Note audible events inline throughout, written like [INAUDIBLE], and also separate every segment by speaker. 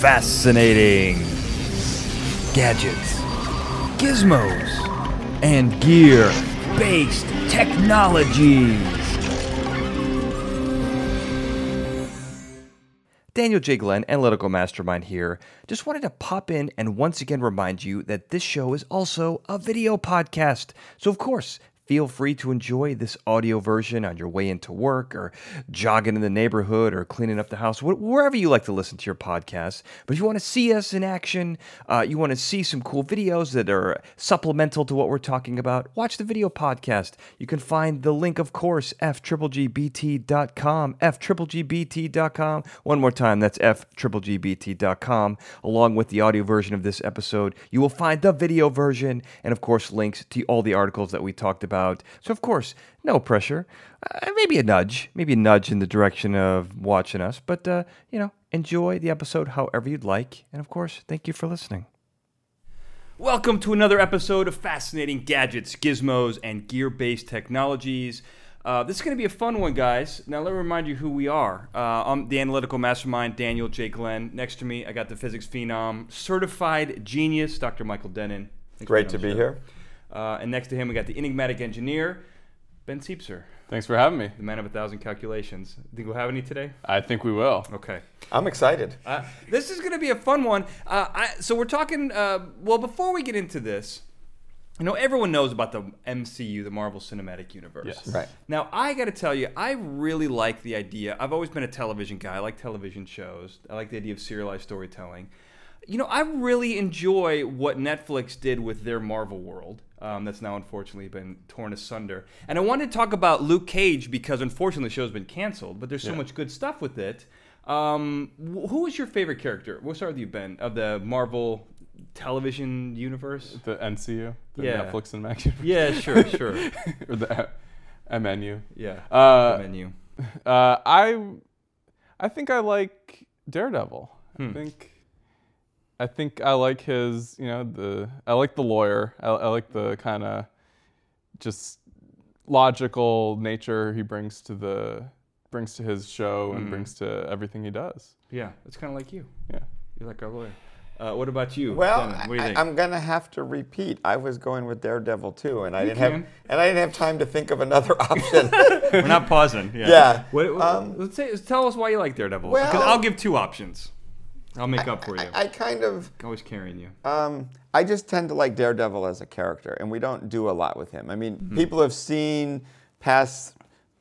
Speaker 1: fascinating gadgets, gizmos, and gear based technologies. Daniel J. Glenn, Analytical Mastermind here. Just wanted to pop in and once again remind you that this show is also a video podcast. So, of course, Feel free to enjoy this audio version on your way into work or jogging in the neighborhood or cleaning up the house, wherever you like to listen to your podcast. But if you want to see us in action, uh, you want to see some cool videos that are supplemental to what we're talking about, watch the video podcast. You can find the link, of course, fgbt.com, fgbt.com. One more time, that's fgbt.com. Along with the audio version of this episode, you will find the video version and, of course, links to all the articles that we talked about about. So, of course, no pressure. Uh, maybe a nudge, maybe a nudge in the direction of watching us. But, uh, you know, enjoy the episode however you'd like. And, of course, thank you for listening. Welcome to another episode of Fascinating Gadgets, Gizmos, and Gear Based Technologies. Uh, this is going to be a fun one, guys. Now, let me remind you who we are. Uh, I'm the analytical mastermind, Daniel J. Glenn. Next to me, I got the physics phenom, certified genius, Dr. Michael Dennin.
Speaker 2: Thanks Great to be here.
Speaker 1: Uh, and next to him, we got the enigmatic engineer, Ben Siepser.
Speaker 3: Thanks for having me.
Speaker 1: The man of a thousand calculations. Think we'll have any today?
Speaker 3: I think we will.
Speaker 1: Okay.
Speaker 2: I'm excited.
Speaker 1: Uh, this is going to be a fun one. Uh, I, so we're talking. Uh, well, before we get into this, you know, everyone knows about the MCU, the Marvel Cinematic Universe.
Speaker 3: Yes.
Speaker 2: Right.
Speaker 1: Now, I got to tell you, I really like the idea. I've always been a television guy. I like television shows. I like the idea of serialized storytelling. You know, I really enjoy what Netflix did with their Marvel world. Um, that's now unfortunately been torn asunder. And I wanted to talk about Luke Cage because unfortunately the show's been canceled, but there's so yeah. much good stuff with it. Um, who is your favorite character? We'll start with you, Ben, of the Marvel television universe.
Speaker 3: The NCU, the
Speaker 1: yeah.
Speaker 3: Netflix and Max universe.
Speaker 1: Yeah, sure, sure. [LAUGHS]
Speaker 3: or the MNU.
Speaker 1: Yeah.
Speaker 3: Uh,
Speaker 1: MNU.
Speaker 3: Uh, I, I think I like Daredevil. Hmm. I think I think I like his, you know, the I like the lawyer. I, I like the kind of just logical nature he brings to the brings to his show and mm. brings to everything he does.
Speaker 1: Yeah, it's kind of like you.
Speaker 3: Yeah,
Speaker 1: you're like our lawyer. Uh, what about you?
Speaker 2: Well, you I, am gonna have to repeat. I was going with Daredevil too, and I
Speaker 1: you
Speaker 2: didn't
Speaker 1: can.
Speaker 2: have and I didn't have time to think of another [LAUGHS] option.
Speaker 1: We're not pausing. Yeah.
Speaker 2: yeah.
Speaker 1: What, what, um, let's say, tell us why you like Daredevil. Well, I'll give two options. I'll make up for you.
Speaker 2: I, I, kind of
Speaker 1: always carrying you.
Speaker 2: Um, I just tend to like Daredevil as a character, and we don't do a lot with him. I mean, mm-hmm. people have seen past,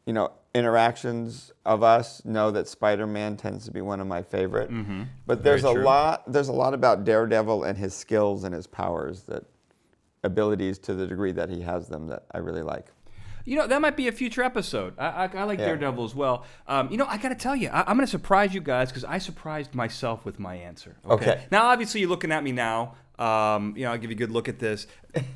Speaker 2: you know, interactions of us know that Spider-Man tends to be one of my favorite. Mm-hmm. But there's Very a true. lot. There's a lot about Daredevil and his skills and his powers that abilities to the degree that he has them that I really like.
Speaker 1: You know, that might be a future episode. I, I, I like yeah. Daredevil as well. Um, you know, I got to tell you, I, am going to surprise you guys because I surprised myself with my answer.
Speaker 2: Okay? okay.
Speaker 1: Now, obviously, you're looking at me now. Um, you know, I'll give you a good look at this.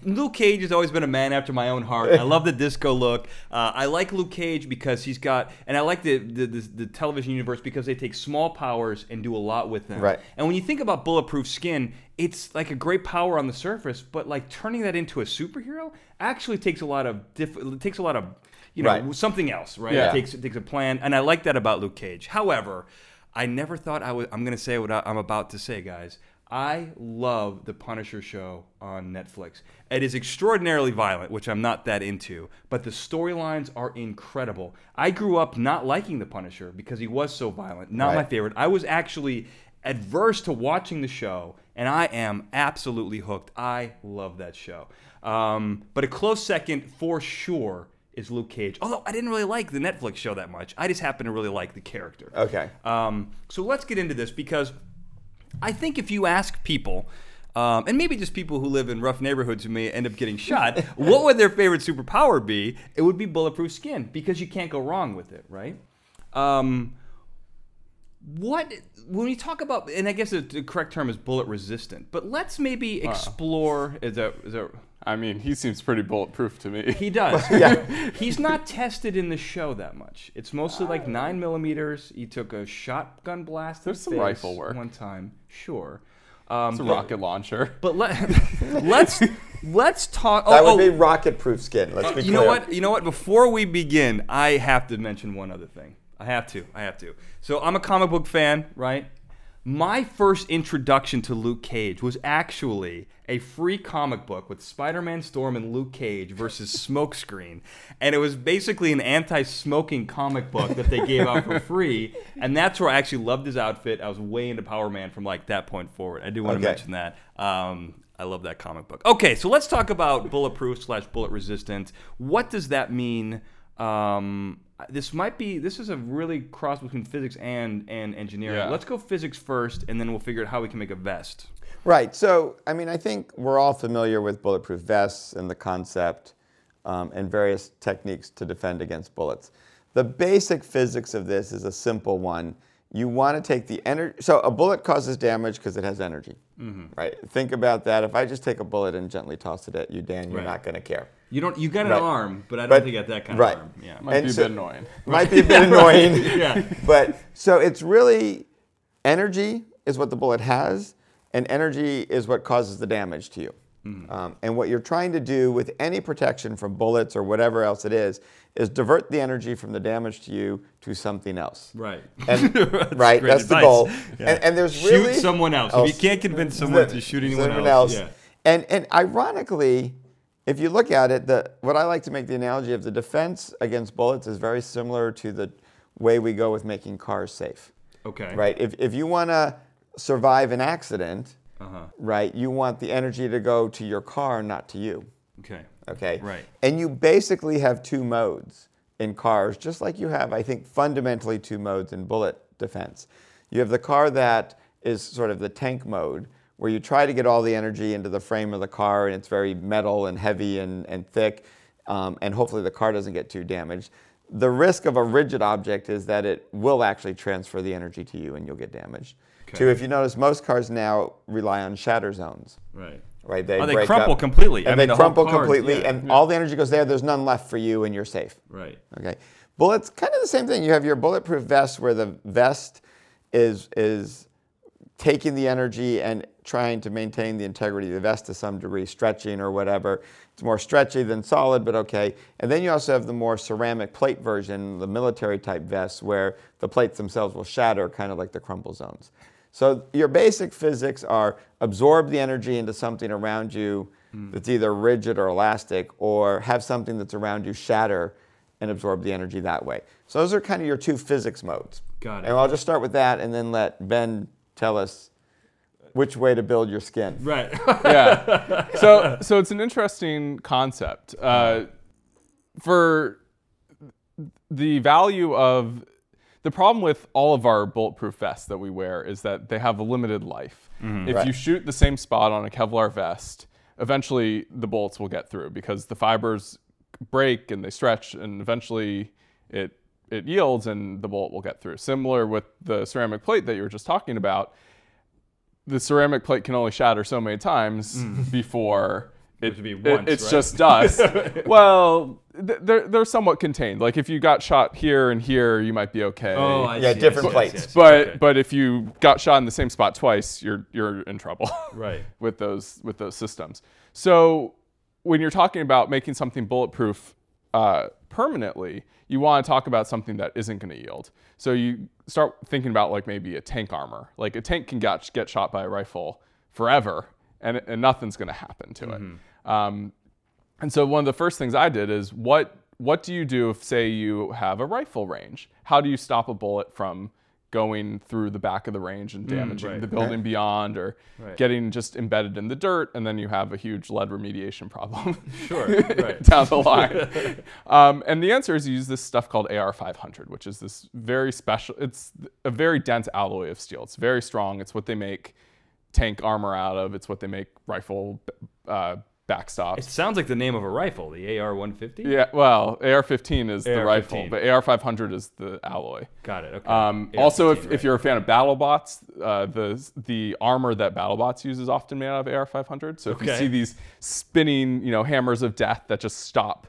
Speaker 1: Luke Cage has always been a man after my own heart. I love the disco look. Uh, I like Luke Cage because he's got, and I like the, the, the the television universe because they take small powers and do a lot with them.
Speaker 2: Right.
Speaker 1: And when you think about bulletproof skin, it's like a great power on the surface, but like turning that into a superhero actually takes a lot of diff- it takes a lot of you know right. something else, right?
Speaker 2: Yeah.
Speaker 1: It takes it takes a plan, and I like that about Luke Cage. However, I never thought I was. I'm going to say what I'm about to say, guys. I love the Punisher show on Netflix. It is extraordinarily violent, which I'm not that into, but the storylines are incredible. I grew up not liking the Punisher because he was so violent. Not right. my favorite. I was actually adverse to watching the show, and I am absolutely hooked. I love that show. Um, but a close second, for sure, is Luke Cage. Although I didn't really like the Netflix show that much. I just happen to really like the character.
Speaker 2: Okay.
Speaker 1: Um, so let's get into this because I think if you ask people, um, and maybe just people who live in rough neighborhoods who may end up getting shot, [LAUGHS] what would their favorite superpower be? It would be bulletproof skin because you can't go wrong with it, right? Um, what when we talk about, and I guess the, the correct term is bullet resistant, but let's maybe explore. Uh, is that is that?
Speaker 3: I mean, he seems pretty bulletproof to me.
Speaker 1: He does. [LAUGHS] yeah. He's not tested in the show that much. It's mostly like nine millimeters. He took a shotgun blast.
Speaker 3: There's some rifle work
Speaker 1: one time. Sure.
Speaker 3: Um, it's a but, rocket launcher. [LAUGHS]
Speaker 1: But let let's let's talk.
Speaker 2: Oh, that would oh, be rocket-proof skin. Let's be
Speaker 1: You know what? You know what? Before we begin, I have to mention one other thing. I have to. I have to. So I'm a comic book fan, right? My first introduction to Luke Cage was actually a free comic book with Spider-Man, Storm, and Luke Cage versus [LAUGHS] Smokescreen, and it was basically an anti-smoking comic book that they gave out for [LAUGHS] free, and that's where I actually loved his outfit. I was way into Power Man from like that point forward. I do want to mention that. Um, I love that comic book. Okay, so let's talk about bulletproof slash bullet resistant. What does that mean? Um, this might be this is a really cross between physics and and engineering.
Speaker 3: Yeah.
Speaker 1: Let's go physics first, and then we'll figure out how we can make a vest.
Speaker 2: Right. So, I mean, I think we're all familiar with bulletproof vests and the concept um, and various techniques to defend against bullets. The basic physics of this is a simple one. You want to take the energy. So, a bullet causes damage because it has energy. Mm-hmm. Right. Think about that. If I just take a bullet and gently toss it at you, Dan, you're
Speaker 1: Right.
Speaker 2: not going to care.
Speaker 1: You don't you got an
Speaker 2: Right.
Speaker 1: arm, but I don't
Speaker 2: But-
Speaker 1: think you got that kind
Speaker 2: right.
Speaker 1: of arm. Yeah.
Speaker 3: Might
Speaker 2: And
Speaker 3: be a bit annoying.
Speaker 2: Might be a [LAUGHS] bit annoying. [LAUGHS]
Speaker 1: Yeah.
Speaker 2: But so it's really energy is what the bullet has, and energy is what causes the damage to you. Um, and what you're trying to do with any protection from bullets or whatever else it is, is divert the energy from the damage to you to something else.
Speaker 1: Right.
Speaker 2: And, [LAUGHS]
Speaker 1: That's
Speaker 2: right, that's the goal.
Speaker 1: Yeah.
Speaker 2: And, and there's
Speaker 1: Shoot
Speaker 2: really
Speaker 1: someone else. If you can't convince someone to shoot anyone
Speaker 2: someone
Speaker 1: else, yeah.
Speaker 2: And and ironically, if you look at it, the what I like to make the analogy of the defense against bullets is very similar to the way we go with making cars safe.
Speaker 1: Okay.
Speaker 2: Right. If if you want to survive an accident,
Speaker 1: Uh-huh.
Speaker 2: right, you want the energy to go to your car, not to you.
Speaker 1: Okay.
Speaker 2: Okay.
Speaker 1: Right.
Speaker 2: And you basically have two modes in cars, just like you have, I think, fundamentally two modes in bullet defense. You have the car that is sort of the tank mode, where you try to get all the energy into the frame of the car, and it's very metal and heavy and, and thick, um, and hopefully the car doesn't get too damaged. The risk of a rigid object is that it will actually transfer the energy to you and you'll get damaged. Two, if you notice, most cars now rely on shatter zones
Speaker 1: Right.
Speaker 2: right? They,
Speaker 1: Oh, they
Speaker 2: break
Speaker 1: crumple
Speaker 2: up,
Speaker 1: completely. I
Speaker 2: and
Speaker 1: mean,
Speaker 2: they
Speaker 1: the whole
Speaker 2: crumple
Speaker 1: card,
Speaker 2: completely,
Speaker 1: yeah.
Speaker 2: and all the energy goes there. There's none left for you, and you're safe.
Speaker 1: Right.
Speaker 2: Okay. Bullets, kind of the same thing. You have your bulletproof vest, where the vest is is taking the energy and trying to maintain the integrity of the vest to some degree, stretching or whatever. It's more stretchy than solid, but okay. And then you also have the more ceramic plate version, the military type vests, where the plates themselves will shatter, kind of like the crumple zones. So your basic physics are absorb the energy into something around you that's either rigid or elastic, or have something that's around you shatter and absorb the energy that way. So those are kind of your two physics modes.
Speaker 1: Got it.
Speaker 2: And I'll just start with that and then let Ben tell us which way to build your skin.
Speaker 1: Right. [LAUGHS]
Speaker 3: yeah. So so it's an interesting concept. Uh, for the value of the problem with all of our bulletproof vests that we wear is that they have a limited life. Mm-hmm. If
Speaker 2: Right.
Speaker 3: you shoot the same spot on a Kevlar vest, eventually the bullets will get through because the fibers break and they stretch and eventually it it yields and the bullet will get through. Similar with the ceramic plate that you were just talking about the ceramic plate can only shatter so many times mm. before it,
Speaker 1: to be
Speaker 3: it-
Speaker 1: once,
Speaker 3: it's
Speaker 1: right?
Speaker 3: just dust. [LAUGHS] well, th- they're, they're somewhat contained. Like if you got shot here and here, you might be okay.
Speaker 1: Oh, I
Speaker 2: Yeah,
Speaker 1: see, I
Speaker 2: different
Speaker 1: see, I
Speaker 2: plates.
Speaker 1: see, I see.
Speaker 3: but
Speaker 1: Okay.
Speaker 3: but if you got shot in the same spot twice, you're you're in trouble
Speaker 1: Right. [LAUGHS]
Speaker 3: with those with those systems. So when you're talking about making something bulletproof uh, permanently, you want to talk about something that isn't going to yield. So you start thinking about like maybe a tank armor. Like a tank can get get shot by a rifle forever, and and nothing's going to happen to it. Um, and so one of the first things I did is what what do you do if say you have a rifle range? How do you stop a bullet from going through the back of the range and damaging
Speaker 1: right.
Speaker 3: the building beyond or
Speaker 1: Right.
Speaker 3: getting just embedded in the dirt and then you have a huge lead remediation problem [LAUGHS]
Speaker 1: Sure. [LAUGHS]
Speaker 3: Down the line. [LAUGHS] um, and the answer is you use this stuff called AR500, which is this very special, it's a very dense alloy of steel. It's very strong. It's what they make tank armor out of. It's what they make rifle uh, backstops.
Speaker 1: It sounds like the name of a rifle, the AR-150.
Speaker 3: Yeah, well, AR-15 is the
Speaker 1: AR-15.
Speaker 3: rifle, but AR-500 is the alloy.
Speaker 1: Got it. Okay.
Speaker 3: Um, also, if,
Speaker 1: right.
Speaker 3: if you're a fan of BattleBots, uh, the the armor that BattleBots use is often made out of AR-500. So if you see these spinning, you know, hammers of death that just stop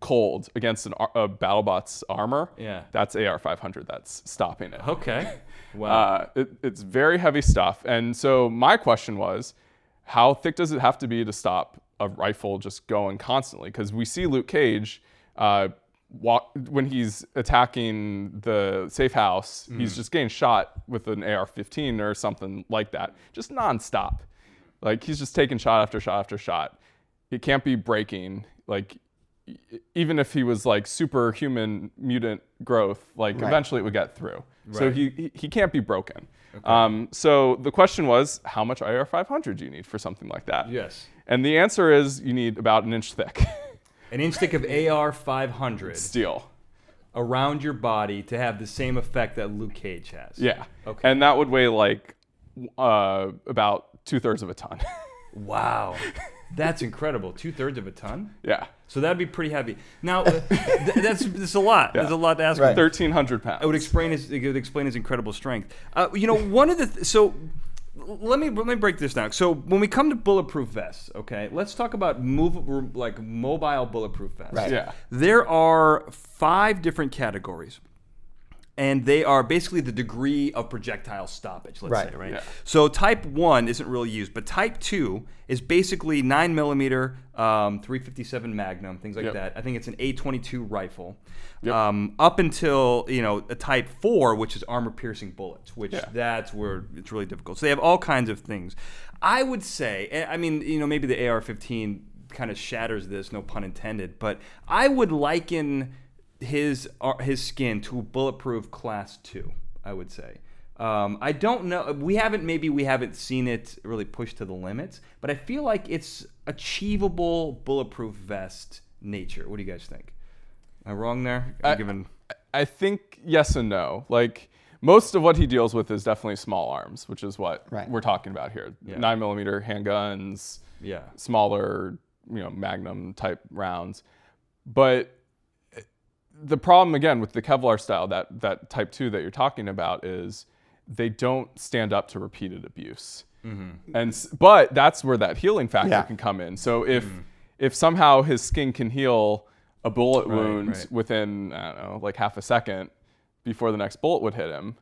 Speaker 3: cold against an, ar- a BattleBot's armor,
Speaker 1: Yeah.
Speaker 3: that's AR-500 that's stopping it.
Speaker 1: Okay. [LAUGHS] Wow.
Speaker 3: Uh, it, it's very heavy stuff. And so my question was, how thick does it have to be to stop a rifle just going constantly? Because we see Luke Cage uh, walk when he's attacking the safe house, he's just getting shot with an AR-15 or something like that, just nonstop. Like he's just taking shot after shot after shot. He can't be breaking. Like even if he was like superhuman mutant growth, like
Speaker 2: Right.
Speaker 3: eventually it would get through. So he he- he can't be broken. Um, so the question was, how much AR500 do you need for something like that?
Speaker 1: Yes.
Speaker 3: And the answer is you need about an inch thick [LAUGHS]
Speaker 1: An inch thick of AR 500
Speaker 3: steel.
Speaker 1: around your body to have the same effect that Luke Cage has.
Speaker 3: Yeah.
Speaker 1: Okay.
Speaker 3: And that would weigh like uh, about two thirds of a ton. [LAUGHS]
Speaker 1: Wow. That's incredible. Two thirds of a ton?
Speaker 3: yeah.
Speaker 1: So that'd be pretty heavy. Now, uh, th- that's, that's a lot. There's a lot to ask.
Speaker 2: Right.
Speaker 1: for.
Speaker 3: 1,300 pounds.
Speaker 1: It would explain his it would explain his incredible strength. Uh, you know, one of the th- so l- let me let me break this down. So when we come to bulletproof vests, okay, let's talk about move like mobile bulletproof vests.
Speaker 2: Right.
Speaker 3: Yeah.
Speaker 1: There are five different categories. And they are basically the degree of projectile stoppage, let's
Speaker 2: Right.
Speaker 1: say, right?
Speaker 3: Yeah.
Speaker 1: So type one isn't really used, but type two is basically nine millimeter, um, 357 Magnum, things like
Speaker 3: Yep.
Speaker 1: that. I think it's an A22 rifle.
Speaker 3: Yep.
Speaker 1: Um, up until you know a type four, which is armor piercing bullets, which
Speaker 3: Yeah.
Speaker 1: that's where it's really difficult. So they have all kinds of things. I would say, I mean, you know, maybe the AR-15 kind of shatters this, no pun intended, but I would liken his uh, his skin to bulletproof class two. I would say. Um, I don't know. We haven't maybe we haven't seen it really pushed to the limits, but I feel like it's achievable bulletproof vest nature. What do you guys think? Am I wrong there? I'm
Speaker 3: I-
Speaker 1: giving.
Speaker 3: I think yes and no. Like most of what he deals with is definitely small arms, which is what
Speaker 2: Right.
Speaker 3: we're talking about here.
Speaker 1: Yeah.
Speaker 3: Nine millimeter handguns,
Speaker 1: Yeah.
Speaker 3: smaller, you know, Magnum type rounds. But the problem again with the Kevlar style, that that type two that you're talking about, is they don't stand up to repeated abuse. And but that's where that healing factor
Speaker 2: Yeah.
Speaker 3: can come in. So if if somehow his skin can heal a bullet wound
Speaker 1: right.
Speaker 3: within I don't know like half a second before the next bullet would hit him,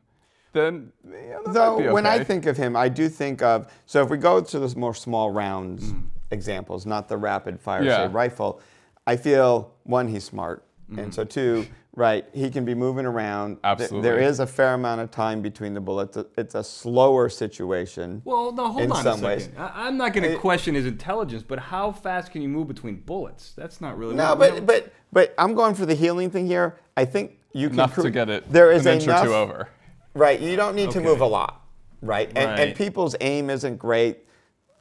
Speaker 3: then yeah,
Speaker 2: Though
Speaker 3: be
Speaker 2: when I think of him, I do think of so if we go to those more small rounds examples, not the rapid fire
Speaker 3: Mm. Yeah.
Speaker 2: say rifle, I feel one he's smart,
Speaker 3: Mm-hmm.
Speaker 2: and so two, right, he can be moving around.
Speaker 3: Absolutely.
Speaker 2: there is a fair amount of time between the bullets. It's a slower situation.
Speaker 1: Well, no, hold
Speaker 2: in
Speaker 1: on
Speaker 2: some
Speaker 1: a
Speaker 2: ways.
Speaker 1: second. I, I'm not going to question his intelligence, but how fast can you move between bullets? That's not really.
Speaker 2: No, but but but I'm going for the healing thing here. I think you can
Speaker 3: enough to get it
Speaker 2: There is
Speaker 3: an inch
Speaker 2: enough
Speaker 3: or two over.
Speaker 2: Right. You don't need to move a lot. Right. And,
Speaker 1: Right.
Speaker 2: and people's aim isn't great.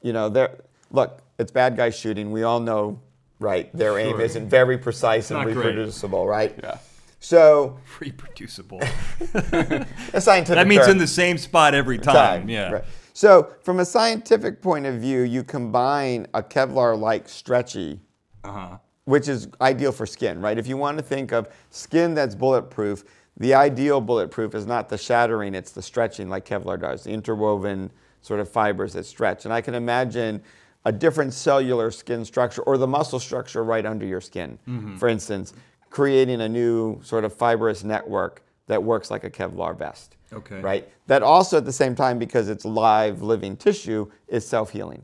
Speaker 2: You know, they're look, it's bad guys shooting. We all know, right? Their aim isn't very precise and
Speaker 1: not great.
Speaker 2: reproducible, right?
Speaker 3: Yeah.
Speaker 2: So
Speaker 1: reproducible. [LAUGHS]
Speaker 2: a [LAUGHS] scientific
Speaker 1: that means
Speaker 2: term,
Speaker 1: in the same spot every time.
Speaker 2: time.
Speaker 1: Yeah.
Speaker 2: Right. So from a scientific point of view, you combine a Kevlar-like stretchy
Speaker 1: Uh huh.
Speaker 2: which is ideal for skin, right? If you want to think of skin that's bulletproof, the ideal bulletproof is not the shattering, it's the stretching like Kevlar does, the interwoven sort of fibers that stretch. And I can imagine a different cellular skin structure or the muscle structure right under your skin, mm-hmm. for instance, creating a new sort of fibrous network that works like a Kevlar vest.
Speaker 1: Okay.
Speaker 2: Right? That also at the same time, because it's live living tissue, is self-healing.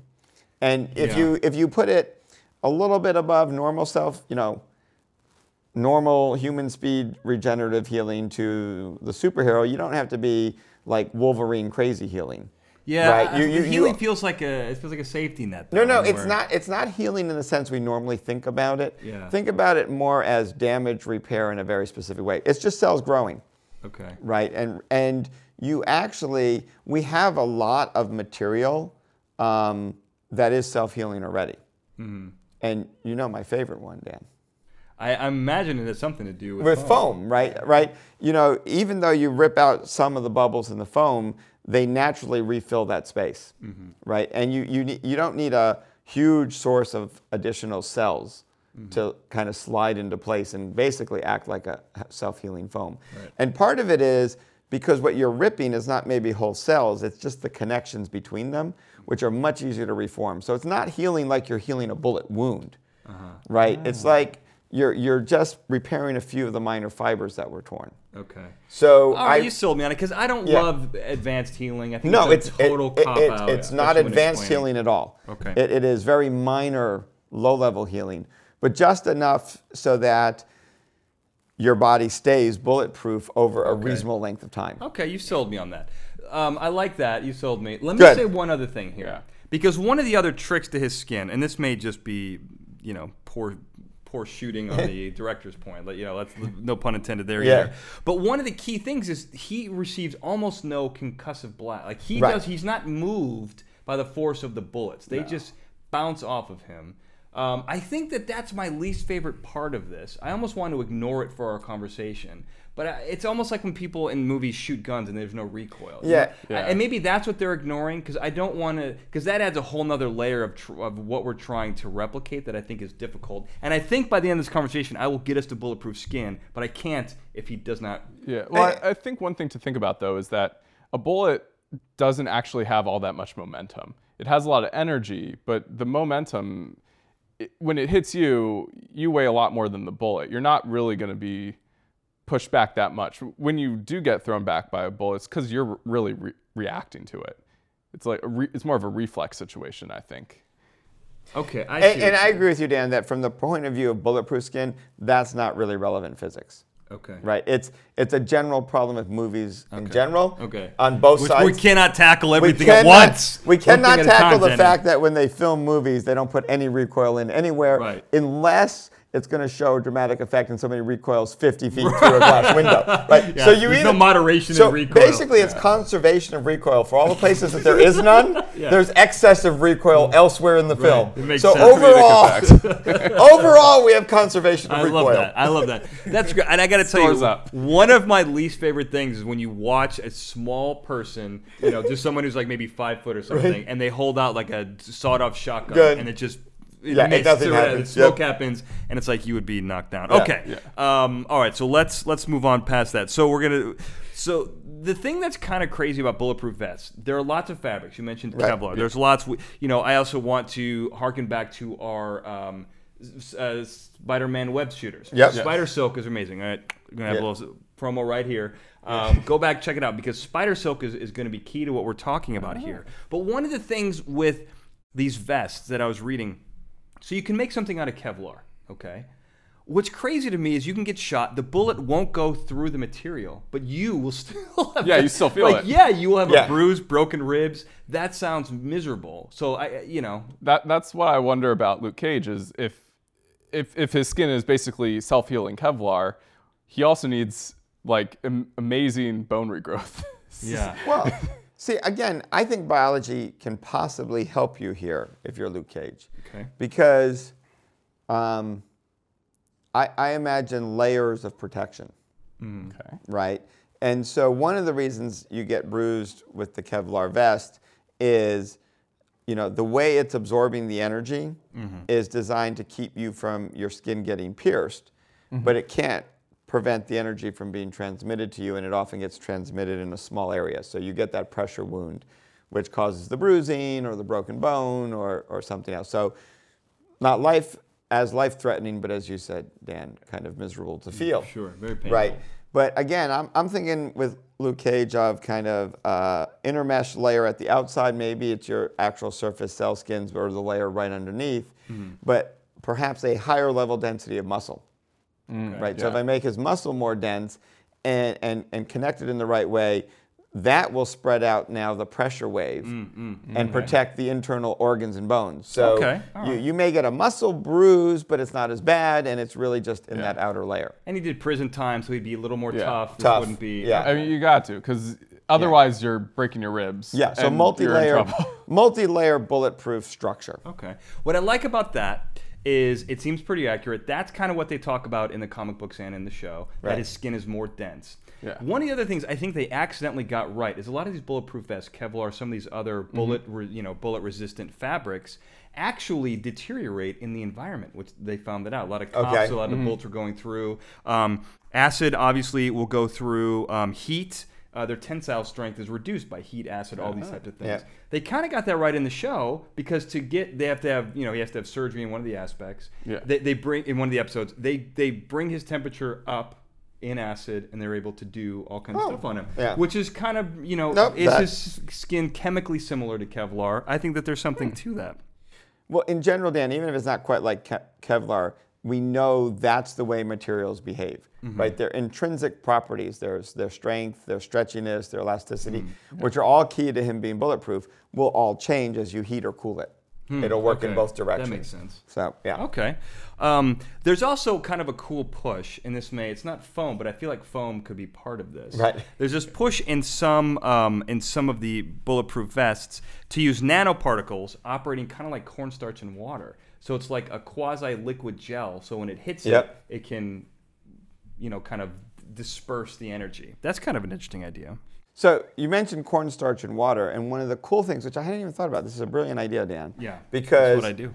Speaker 2: And if
Speaker 1: Yeah.
Speaker 2: you if you put it a little bit above normal self, you know, normal human speed regenerative healing to the superhero, you don't have to be like Wolverine crazy healing.
Speaker 1: Yeah.
Speaker 2: Right.
Speaker 1: I-
Speaker 2: You- you- you-
Speaker 1: healing feels like a it feels like a safety net.
Speaker 2: No,
Speaker 1: though,
Speaker 2: no,
Speaker 1: where-
Speaker 2: it's not. It's not healing in the sense we normally think about it.
Speaker 1: Yeah.
Speaker 2: Think about it more as damage repair in a very specific way. It's just cells growing.
Speaker 1: Okay.
Speaker 2: right? And and you actually we have a lot of material um, that is self healing already.
Speaker 1: Mm-hmm.
Speaker 2: And you know my favorite one, Dan,
Speaker 1: I, I'm imagining it's something to do with,
Speaker 2: with foam, right? Right. You know, even though you rip out some of the bubbles in the foam, they naturally refill that space,
Speaker 1: Mm-hmm.
Speaker 2: right? And you you need, you don't need a huge source of additional cells.
Speaker 1: Mm-hmm.
Speaker 2: To kind of slide into place and basically act like a self healing foam.
Speaker 1: Right.
Speaker 2: And part of it is because what you're ripping is not maybe whole cells, it's just the connections between them, which are much easier to reform. So it's not healing like you're healing a bullet wound,
Speaker 1: Uh-huh.
Speaker 2: right?
Speaker 1: Ah.
Speaker 2: It's like you're, you're just repairing a few of the minor fibers that were torn.
Speaker 1: Okay.
Speaker 2: So
Speaker 1: All right,
Speaker 2: I,
Speaker 1: you sold me on it because I don't
Speaker 2: Yeah.
Speaker 1: love advanced healing. I think
Speaker 2: no,
Speaker 1: it's
Speaker 2: it's
Speaker 1: total
Speaker 2: it-
Speaker 1: cop
Speaker 2: it-
Speaker 1: out.
Speaker 2: It's not advanced healing at all.
Speaker 1: Okay.
Speaker 2: It, it is very minor, low level healing, but just enough so that your body stays bulletproof over a reasonable length of time.
Speaker 1: Okay, you sold me on that. Um, I like that. You sold me. Let me
Speaker 2: Good.
Speaker 1: say one other thing here.
Speaker 3: Yeah.
Speaker 1: Because one of the other tricks to his skin, and this may just be, you know, poor poor shooting on the [LAUGHS] director's point. Like, you know, that's no pun intended there
Speaker 2: Yeah.
Speaker 1: either. But one of the key things is he receives almost no concussive blast. Like he
Speaker 2: Right.
Speaker 1: does he's not moved by the force of the bullets. They just bounce off of him. Um, I think that that's my least favorite part of this. I almost want to ignore it for our conversation, but it's almost like when people in movies shoot guns and there's no recoil.
Speaker 2: Yeah.
Speaker 3: Yeah.
Speaker 1: and maybe that's what they're ignoring because I don't want to because that adds a whole nother layer of, tr- of what we're trying to replicate that I think is difficult. And I think by the end of this conversation, I will get us to bulletproof skin, but I can't if he does not.
Speaker 3: Yeah. Well, I, I think one thing to think about though is that a bullet doesn't actually have all that much momentum. It has a lot of energy, but the momentum, it, when it hits you, you weigh a lot more than the bullet. You're not really going to be pushed back that much. When you do get thrown back by a bullet, it's because you're really re- reacting to it. It's like a re- it's more of a reflex situation, I think.
Speaker 1: Okay, I
Speaker 2: And, and I agree with you, Dan, that from the point of view of bulletproof skin, that's not really relevant physics.
Speaker 1: Okay.
Speaker 2: Right? It's it's a general problem with movies in general.
Speaker 1: Okay.
Speaker 2: On both
Speaker 1: Which
Speaker 2: sides.
Speaker 1: we cannot tackle
Speaker 2: We
Speaker 1: everything at
Speaker 2: cannot-
Speaker 1: once.
Speaker 2: We
Speaker 1: One thing
Speaker 2: cannot
Speaker 1: at a time,
Speaker 2: tackle the
Speaker 1: Denny.
Speaker 2: fact that when they film movies, they don't put any recoil in anywhere
Speaker 1: Right.
Speaker 2: unless it's going to show a dramatic effect and somebody recoils 50 feet through a glass window. [LAUGHS] Right?
Speaker 1: Yeah,
Speaker 2: so you
Speaker 1: there's
Speaker 2: either,
Speaker 1: no moderation in
Speaker 2: so
Speaker 1: recoil.
Speaker 2: basically, it's conservation of recoil. For all the places that there is [LAUGHS] none, there's excess of recoil mm. elsewhere in the film.
Speaker 1: It makes
Speaker 2: so
Speaker 1: sense.
Speaker 2: overall, [LAUGHS] overall, we have conservation of
Speaker 1: I
Speaker 2: recoil.
Speaker 1: love that. I love that. That's great. And I got to tell you,
Speaker 3: up.
Speaker 1: one of my least favorite things is when you watch a small person, you know, just someone who's like maybe five foot or something, and they hold out like a sawed-off shotgun,
Speaker 2: Good.
Speaker 1: and it just it
Speaker 2: Yeah, nothing
Speaker 1: or whatever,
Speaker 2: happens.
Speaker 1: Smoke
Speaker 2: Yep.
Speaker 1: happens, and it's like you would be knocked down.
Speaker 2: Yeah.
Speaker 1: Okay. Um, all right. So let's let's move on past that. So we're gonna. So the thing that's kind of crazy about bulletproof vests, there are lots of fabrics. You mentioned
Speaker 2: Right.
Speaker 1: Kevlar. There's lots. You know, I also want to harken back to our. Um, uh, Spider-Man web shooters.
Speaker 2: Yep.
Speaker 1: Spider Silk is amazing. All right, we're gonna have
Speaker 2: Yeah.
Speaker 1: a little promo right here. Um, go back, check it out because Spider Silk is, is going to be key to what we're talking about here. But one of the things with these vests that I was reading, so you can make something out of Kevlar, okay? What's crazy to me is you can get shot, the bullet won't go through the material, but you will [LAUGHS] still have
Speaker 3: Yeah, you still feel
Speaker 1: like,
Speaker 3: it.
Speaker 1: Yeah, you will have
Speaker 2: Yeah.
Speaker 1: a bruise, broken ribs. That sounds miserable. So I, you know,
Speaker 3: that that's what I wonder about Luke Cage is if if if his skin is basically self-healing Kevlar, he also needs like am- amazing bone regrowth. [LAUGHS]
Speaker 1: yeah.
Speaker 2: Well, see, again, I think biology can possibly help you here if you're Luke Cage.
Speaker 1: Okay.
Speaker 2: Because um, I, I imagine layers of protection, mm.
Speaker 3: okay.
Speaker 2: right? And so one of the reasons you get bruised with the Kevlar vest is, you know, the way it's absorbing the energy mm-hmm. is designed to keep you from your skin getting pierced, mm-hmm. but it can't prevent the energy from being transmitted to you, and it often gets transmitted in a small area. So you get that pressure wound, which causes the bruising or the broken bone or, or something else. So not life as life threatening, but as you said, Dan, kind of miserable to feel.
Speaker 1: Sure, very painful.
Speaker 2: Right. But again, I'm, I'm thinking with Luke Cage of kind of uh, intermesh layer at the outside. Maybe it's your actual surface cell skins or the layer right underneath,
Speaker 1: Mm-hmm.
Speaker 2: but perhaps a higher level density of muscle. Mm, right. So if. I make his muscle more dense and, and, and connect it in the right way, that will spread out now the pressure wave mm, mm, and protect the internal organs and bones. So
Speaker 1: Okay, all
Speaker 2: you, you may get a muscle bruise, but it's not as bad, and it's really just in that outer layer.
Speaker 1: And he did prison time, so he'd be a little more
Speaker 3: Yeah.
Speaker 1: tough. This
Speaker 2: Tough,
Speaker 1: wouldn't be.
Speaker 2: yeah.
Speaker 3: I mean, you got to because otherwise you're breaking your ribs.
Speaker 2: Yeah, so
Speaker 3: and you're in
Speaker 2: multi-layer, [LAUGHS] multi-layer bulletproof structure.
Speaker 1: Okay. What I like about that is it seems pretty accurate. That's kind of what they talk about in the comic books and in the show. That his skin is more dense.
Speaker 3: Yeah.
Speaker 1: One of the other things I think they accidentally got right is a lot of these bulletproof vests, Kevlar, some of these other
Speaker 2: Mm-hmm.
Speaker 1: bullet, re, you know, bullet resistant fabrics actually deteriorate in the environment, which they found that out. A lot of cops,
Speaker 2: Okay.
Speaker 1: a lot of bullets were going through. Um, acid obviously will go through um, heat. Uh, their tensile strength is reduced by heat, acid, all these types of things.
Speaker 2: Yeah.
Speaker 1: They kind of got that right in the show because to get they have to have you know he has to have surgery in one of the aspects.
Speaker 3: Yeah.
Speaker 1: They, they bring in one of the episodes they they bring his temperature up in acid and they're able to do all kinds
Speaker 2: Oh,
Speaker 1: of stuff on him.
Speaker 2: yeah.
Speaker 1: Which is kind of you know
Speaker 2: Nope,
Speaker 1: is his skin chemically similar to Kevlar? I think that there's something to that.
Speaker 2: Well, in general, Dan, even if it's not quite like Ke- Kevlar, we know that's the way materials behave,
Speaker 1: Mm-hmm.
Speaker 2: right? Their intrinsic properties, their, their strength, their stretchiness, their elasticity,
Speaker 1: Mm-hmm.
Speaker 2: which are all key to him being bulletproof, will all change as you heat or cool it. It'll work in
Speaker 1: Hmm. Okay,
Speaker 2: both
Speaker 1: that
Speaker 2: directions.
Speaker 1: makes sense.
Speaker 2: So yeah.
Speaker 1: Okay. Um, there's also kind of a cool push in this may. It's not foam, but I feel like foam could be part of this.
Speaker 2: Right.
Speaker 1: There's this push in some um, in some of the bulletproof vests to use nanoparticles operating kind of like cornstarch in water. So it's like a quasi liquid gel. So when it hits
Speaker 2: Yep.
Speaker 1: it, it can, you know, kind of disperse the energy. That's kind of an interesting idea.
Speaker 2: So you mentioned cornstarch and water, and one of the cool things, which I hadn't even thought about, this is a brilliant idea, Dan.
Speaker 1: Yeah.
Speaker 2: Because
Speaker 1: that's what I do.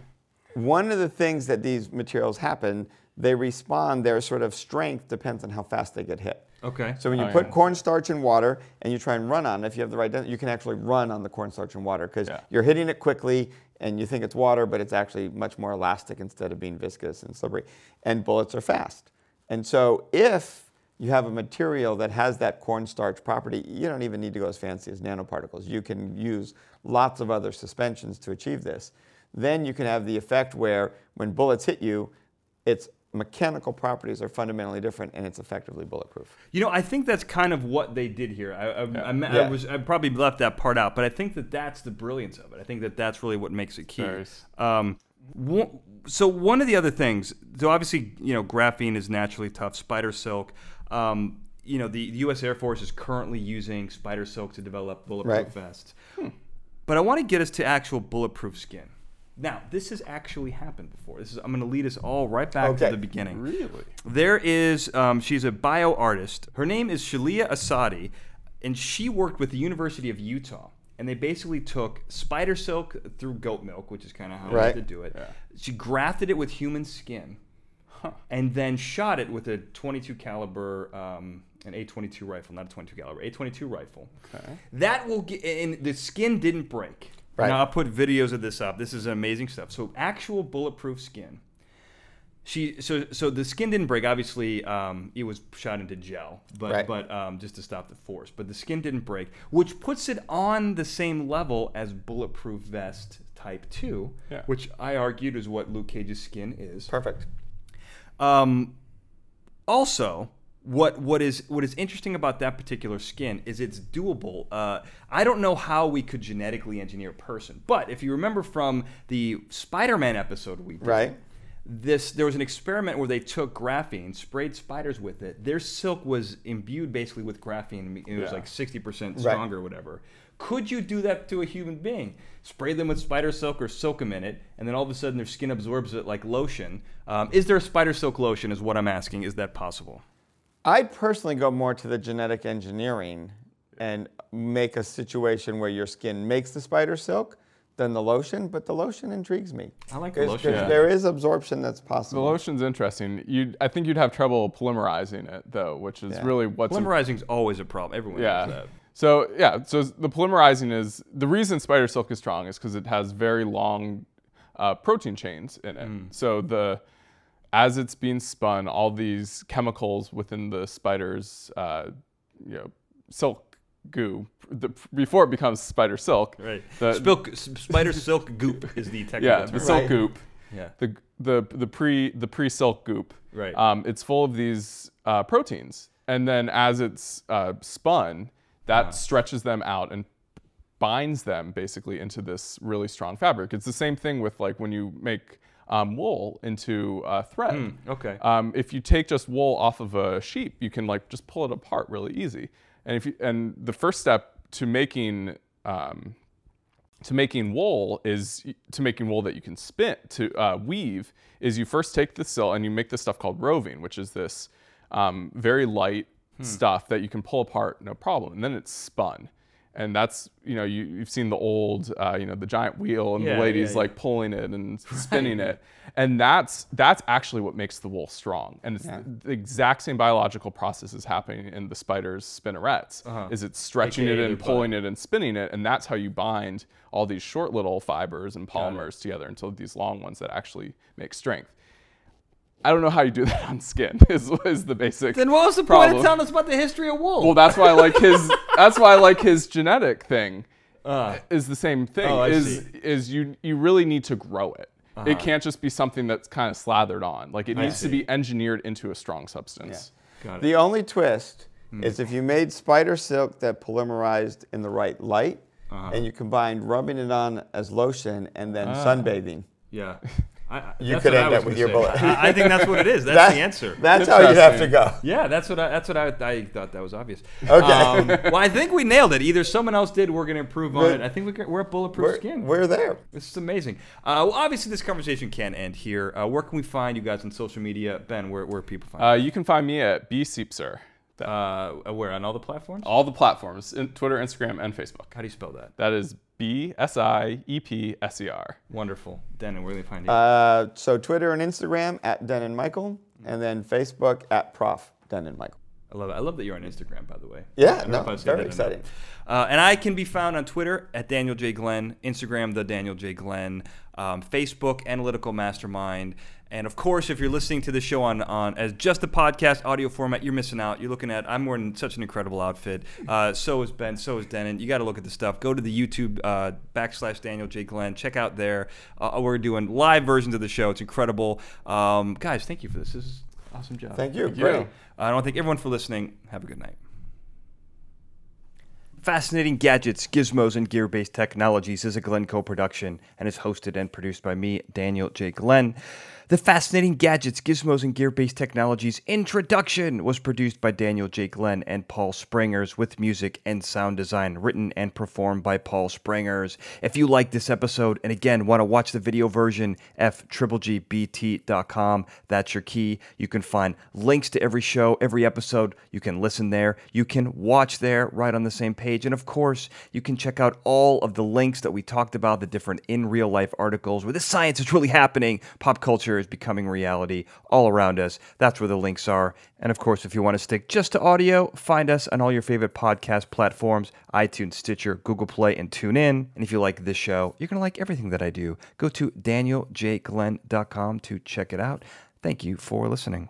Speaker 2: one of the things that these materials happen, they respond, their sort of strength depends on how fast they get hit.
Speaker 1: Okay.
Speaker 2: So when you
Speaker 3: Oh,
Speaker 2: put
Speaker 3: yeah.
Speaker 2: cornstarch in water and you try and run on it, if you have the right density, you can actually run on the cornstarch in water because
Speaker 3: Yeah.
Speaker 2: you're hitting it quickly and you think it's water, but it's actually much more elastic instead of being viscous and slippery. And bullets are fast. And so if you have a material that has that cornstarch property, you don't even need to go as fancy as nanoparticles. You can use lots of other suspensions to achieve this. Then you can have the effect where when bullets hit you, its mechanical properties are fundamentally different and it's effectively bulletproof.
Speaker 1: You know, I think that's kind of what they did here. I, I, I, I
Speaker 2: Yeah.
Speaker 1: was I probably left that part out, but I think that that's the brilliance of it. I think that that's really what makes it key.
Speaker 3: Very
Speaker 1: Um, one- so one of the other things, so obviously, you know, graphene is naturally tough. Spider silk. Um, you know, the U.S. Air Force is currently using spider silk to develop bulletproof
Speaker 2: Right.
Speaker 1: vests. But I want to get us to actual bulletproof skin. Now, this has actually happened before. This is I'm going to lead us all right back
Speaker 2: Okay.
Speaker 1: to the beginning.
Speaker 3: Really?
Speaker 1: There is, um, she's a bio artist. Her name is Jalila Essaïdi, and she worked with the University of Utah. And they basically took spider silk through goat milk, which is kind of how
Speaker 2: Right.
Speaker 1: they do it. She grafted it with human skin, and then shot it with a 22 caliber, um, an A22 rifle, not a 22 caliber, A22 rifle.
Speaker 3: Okay.
Speaker 1: That will get, and the skin didn't break.
Speaker 2: Right.
Speaker 1: Now I'll put videos of this up. This is amazing stuff. So actual bulletproof skin. She so so the skin didn't break. Obviously, um, it was shot into gel, but
Speaker 2: Right.
Speaker 1: but um, just to stop the force. But the skin didn't break, which puts it on the same level as bulletproof vest type two,
Speaker 3: Yeah.
Speaker 1: which I argued is what Luke Cage's skin is.
Speaker 2: Perfect.
Speaker 1: Um, also, what what is what is interesting about that particular skin is it's doable. Uh, I don't know how we could genetically engineer a person, but if you remember from the Spider-Man episode we did,
Speaker 2: Right.
Speaker 1: this there was an experiment where they took graphene, sprayed spiders with it. Their silk was imbued basically with graphene. It was
Speaker 3: Yeah.
Speaker 1: like sixty percent
Speaker 2: Right.
Speaker 1: stronger, or whatever. Could you do that to a human being? Spray them with spider silk or soak them in it, and then all of a sudden their skin absorbs it like lotion. Um, is there a spider silk lotion? Is what I'm asking. Is that possible?
Speaker 2: I'd personally go more to the genetic engineering and make a situation where your skin makes the spider silk than the lotion, but the lotion intrigues me.
Speaker 1: I like the
Speaker 2: 'Cause-
Speaker 1: lotion.
Speaker 2: 'cause
Speaker 3: Yeah.
Speaker 2: There is absorption that's possible.
Speaker 3: The lotion's interesting. You, I think you'd have trouble polymerizing it though, which is
Speaker 2: Yeah.
Speaker 3: really what's im-
Speaker 1: Polymerizing is always a problem. Everyone knows
Speaker 3: yeah.
Speaker 1: that.
Speaker 3: So yeah, so the polymerizing is the reason spider silk is strong is because it has very long uh, protein chains in it. So the as it's being spun, all these chemicals within the spider's uh, you know silk goo the, before it becomes spider silk.
Speaker 1: Right.
Speaker 3: The,
Speaker 1: Spilk, spider silk goop is the [LAUGHS] technical
Speaker 3: yeah,
Speaker 1: term.
Speaker 3: the silk
Speaker 2: Right.
Speaker 3: goop.
Speaker 1: Yeah.
Speaker 3: the the the pre the pre silk goop.
Speaker 1: Right.
Speaker 3: Um, it's full of these uh, proteins, and then as it's uh, spun, that
Speaker 1: Uh-huh.
Speaker 3: stretches them out and binds them basically into this really strong fabric. It's the same thing with like when you make um, wool into uh, thread.
Speaker 1: Hmm, okay.
Speaker 3: Um, if you take just wool off of a sheep, you can like just pull it apart really easy. And if you, and the first step to making um, to making wool is to making wool that you can spin to uh, weave is you first take the silk and you make this stuff called roving, which is this um, very light stuff that you can pull apart no problem, and then it's spun. And that's you know you, you've seen the old uh, you know the giant wheel and
Speaker 1: Yeah,
Speaker 3: the ladies
Speaker 1: yeah, yeah.
Speaker 3: like pulling it and [LAUGHS] spinning it, and that's that's actually what makes the wool strong. And it's
Speaker 2: Yeah.
Speaker 3: the exact same biological process is happening in the spider's spinnerets. Is it's stretching
Speaker 1: AKA
Speaker 3: it
Speaker 1: their
Speaker 3: and
Speaker 1: butt.
Speaker 3: pulling it and spinning it, and that's how you bind all these short little fibers and polymers together until these long ones that actually make strength. I don't know how you do [LAUGHS] that on skin. [LAUGHS] Is, is the basic.
Speaker 1: then what was the point
Speaker 3: problem.
Speaker 1: of telling us about the history of wool?
Speaker 3: Well, that's why I like his. [LAUGHS] that's why I like his genetic thing.
Speaker 1: Uh,
Speaker 3: Is the same thing.
Speaker 1: Oh, I
Speaker 3: is
Speaker 1: see.
Speaker 3: is you you really need to grow it. It can't just be something that's kind of slathered on. Like it needs to be engineered into a strong substance.
Speaker 1: Got it.
Speaker 2: The only twist
Speaker 1: Hmm.
Speaker 2: is if you made spider silk that polymerized in the right light,
Speaker 1: Uh-huh.
Speaker 2: and you combined rubbing it on as lotion and then
Speaker 1: Ah.
Speaker 2: sunbathing.
Speaker 1: Yeah. I, I-
Speaker 2: You could end
Speaker 1: was
Speaker 2: up with your
Speaker 1: say.
Speaker 2: bullet.
Speaker 1: I, I think that's what it is. [LAUGHS] That's
Speaker 2: That-
Speaker 1: the answer.
Speaker 2: That's how you'd have to go.
Speaker 1: Yeah, that's what I, that's what I, I thought that was obvious.
Speaker 2: Okay.
Speaker 1: Um, [LAUGHS] well, I think we nailed it. Either someone else did. We're going to improve on
Speaker 2: Good.
Speaker 1: it. I think we we're at bulletproof
Speaker 2: We're,
Speaker 1: skin.
Speaker 2: we're there.
Speaker 1: This is amazing. Uh, well, obviously, this conversation can't end here. Uh, where can we find you guys on social media? Ben, where, where people find
Speaker 3: Uh, you can find me at B
Speaker 1: Siepser. Uh, where? On all the platforms?
Speaker 3: All the platforms in Twitter, Instagram, and Facebook.
Speaker 1: How do you spell that?
Speaker 3: That is B S I E P S E R.
Speaker 1: Wonderful. Dennin, where do they find you?
Speaker 2: Uh, so Twitter and Instagram at Dennin Michael, and then Facebook at Prof Dennin Michael.
Speaker 1: I love it. I love that you're on Instagram, by the way.
Speaker 2: Yeah,
Speaker 1: I don't know
Speaker 2: no,
Speaker 1: if I said
Speaker 2: very exciting.
Speaker 1: Uh, and I can be found on Twitter at Daniel J. Glenn, Instagram, the Daniel J. Glenn, um, Facebook, Analytical Mastermind. And of course, if you're listening to the show on, on as just a podcast audio format, you're missing out. You're looking at, I'm wearing such an incredible outfit. Uh, so is Ben, so is Dennin. You got to look at the stuff. Go to the YouTube uh, backslash Daniel J. Glenn. Check out there. Uh, we're doing live versions of the show. It's incredible. Um, guys, thank you for this. This is awesome job.
Speaker 2: Thank you.
Speaker 3: you.
Speaker 2: Great.
Speaker 1: Uh, I want to thank everyone for listening. Have a good night. Fascinating Gadgets, Gizmos, and Gear Based Technologies is a Glencoe production and is hosted and produced by me, Daniel J. Glenn. The Fascinating Gadgets, Gizmos, and Gear Based Technologies introduction was produced by Daniel J. Glenn and Paul Springers with music and sound design written and performed by Paul Springers. If you like this episode and again want to watch the video version, fgbt.com. That's your key. You can find links to every show, every episode. You can listen there. You can watch there right on the same page. And of course, you can check out all of the links that we talked about, the different in real life articles where the science is really happening. Pop culture is becoming reality all around us. That's where the links are. And of course, if you want to stick just to audio, find us on all your favorite podcast platforms iTunes, Stitcher, Google Play, and tune in. And if you like this show, you're going to like everything that I do. Go to danieljglenn.com to check it out. Thank you for listening.